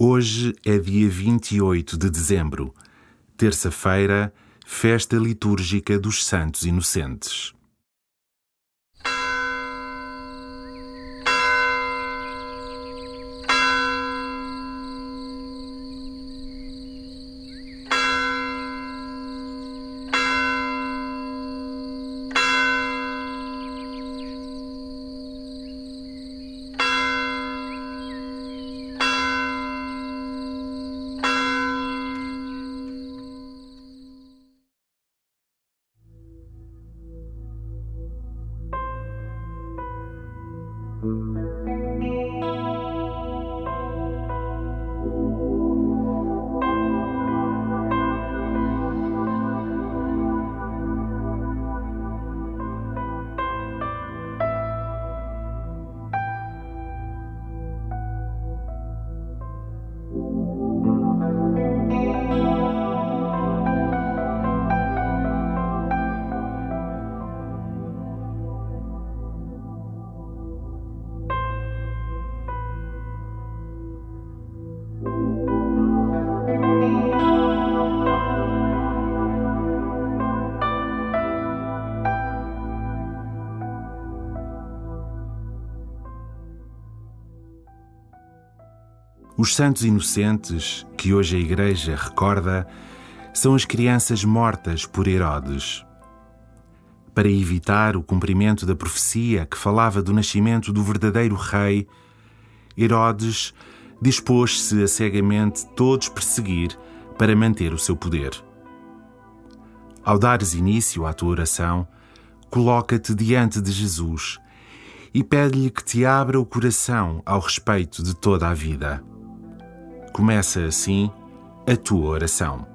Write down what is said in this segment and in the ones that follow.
Hoje é dia 28 de dezembro, terça-feira, festa litúrgica dos Santos Inocentes. Os santos inocentes, que hoje a Igreja recorda, são as crianças mortas por Herodes. Para evitar o cumprimento da profecia que falava do nascimento do verdadeiro rei, Herodes dispôs-se a cegamente todos perseguir para manter o seu poder. Ao dares início à tua oração, coloca-te diante de Jesus e pede-lhe que te abra o coração ao respeito de toda a vida. Começa assim a tua oração.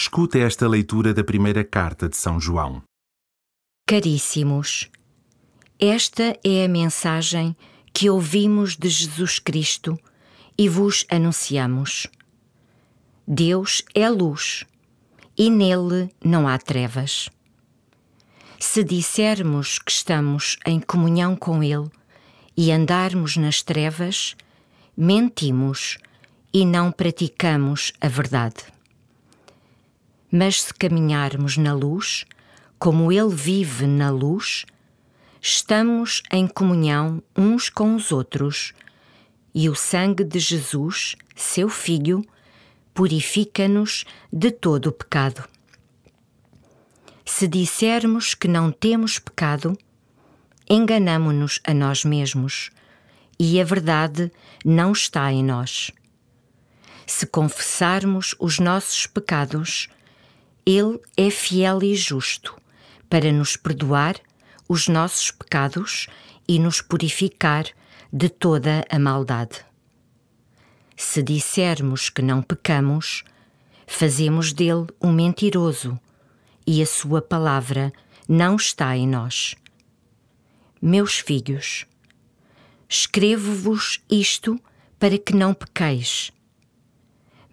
Escuta esta leitura da primeira carta de São João. Caríssimos, esta é a mensagem que ouvimos de Jesus Cristo e vos anunciamos. Deus é luz e nele não há trevas. Se dissermos que estamos em comunhão com Ele e andarmos nas trevas, mentimos e não praticamos a verdade. Mas se caminharmos na luz, como Ele vive na luz, estamos em comunhão uns com os outros, e o sangue de Jesus, seu Filho, purifica-nos de todo o pecado. Se dissermos que não temos pecado, enganamo-nos a nós mesmos e a verdade não está em nós. Se confessarmos os nossos pecados, ele é fiel e justo para nos perdoar os nossos pecados e nos purificar de toda a maldade. Se dissermos que não pecamos, fazemos dele um mentiroso e a sua palavra não está em nós. Meus filhos, escrevo-vos isto para que não pequeis.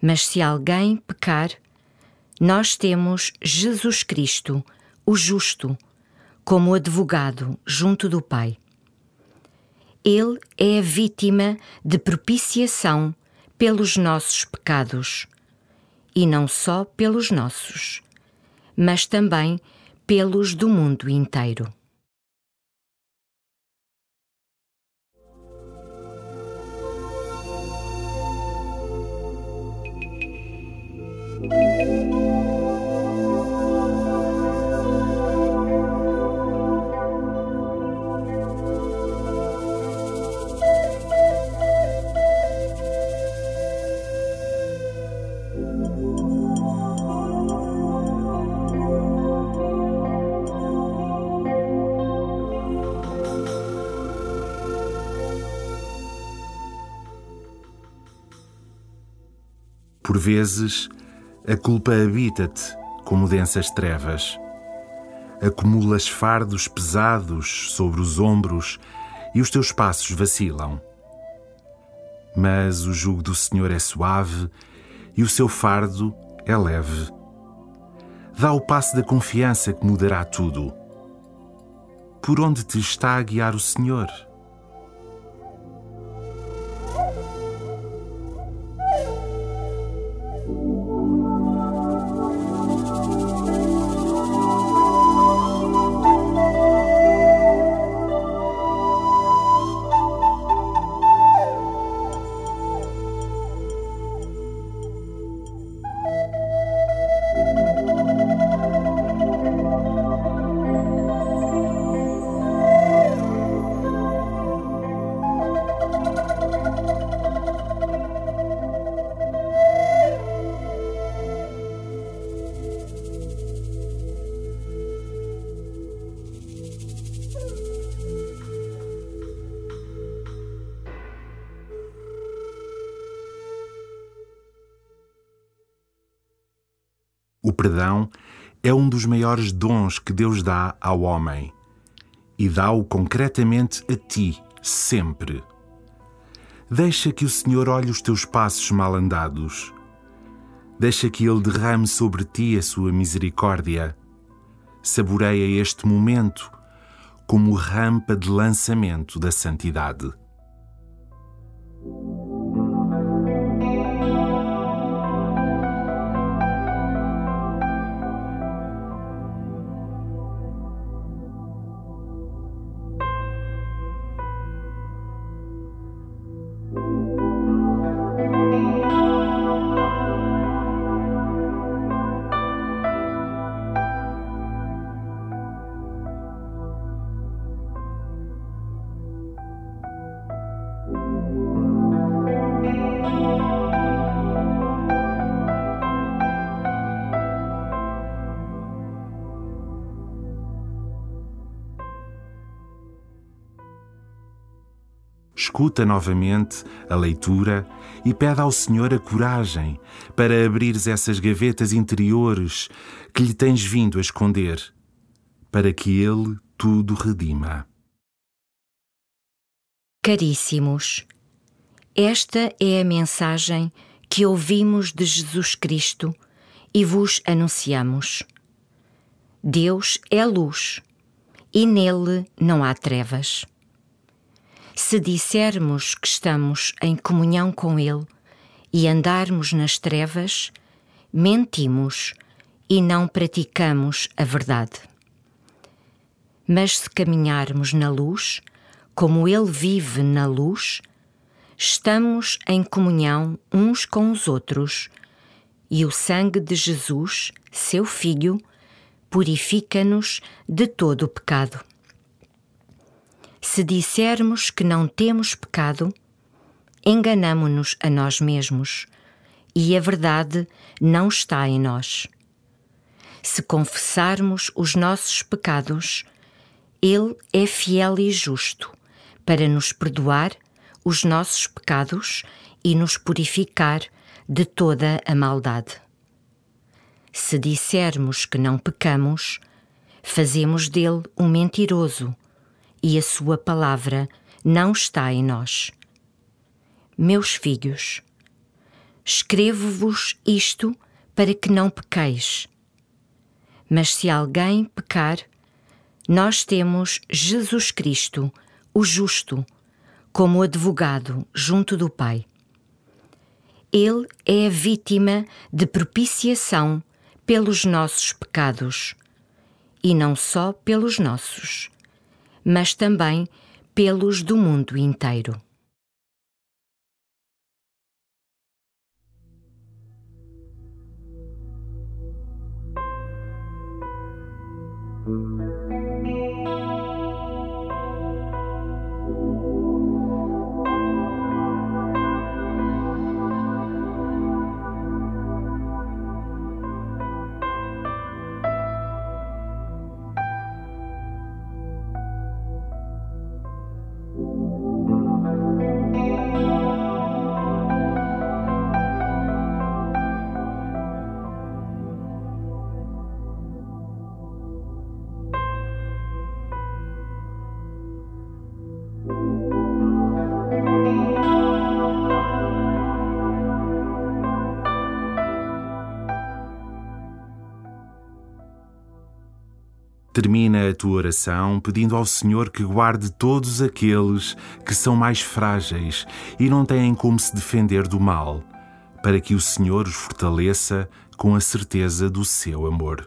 Mas se alguém pecar, nós temos Jesus Cristo, o justo, como advogado junto do Pai. Ele é a vítima de propiciação pelos nossos pecados, e não só pelos nossos, mas também pelos do mundo inteiro. Por vezes, a culpa habita-te como densas trevas. Acumulas fardos pesados sobre os ombros e os teus passos vacilam. Mas o jugo do Senhor é suave e o seu fardo é leve. Dá o passo da confiança que mudará tudo. Por onde te está a guiar o Senhor? O perdão é um dos maiores dons que Deus dá ao homem e dá-o concretamente a ti, sempre. Deixa que o Senhor olhe os teus passos mal andados. Deixa que Ele derrame sobre ti a sua misericórdia. Saboreia este momento como rampa de lançamento da santidade. Escuta novamente a leitura e pede ao Senhor a coragem para abrires essas gavetas interiores que lhe tens vindo a esconder, para que Ele tudo redima. Caríssimos, esta é a mensagem que ouvimos de Jesus Cristo e vos anunciamos. Deus é luz e nele não há trevas. Se dissermos que estamos em comunhão com Ele e andarmos nas trevas, mentimos e não praticamos a verdade. Mas se caminharmos na luz, como Ele vive na luz, estamos em comunhão uns com os outros, e o sangue de Jesus, seu Filho, purifica-nos de todo o pecado. Se dissermos que não temos pecado, enganamo-nos a nós mesmos e a verdade não está em nós. Se confessarmos os nossos pecados, Ele é fiel e justo para nos perdoar os nossos pecados e nos purificar de toda a maldade. se dissermos que não pecamos, fazemos dele um mentiroso e a sua palavra não está em nós. Meus filhos, escrevo-vos isto para que não pequeis. Mas se alguém pecar, nós temos Jesus Cristo, o justo, como advogado junto do Pai. Ele é a vítima de propiciação pelos nossos pecados, e não só pelos nossos, mas também pelos do mundo inteiro. Termina a tua oração pedindo ao Senhor que guarde todos aqueles que são mais frágeis e não têm como se defender do mal, para que o Senhor os fortaleça com a certeza do seu amor.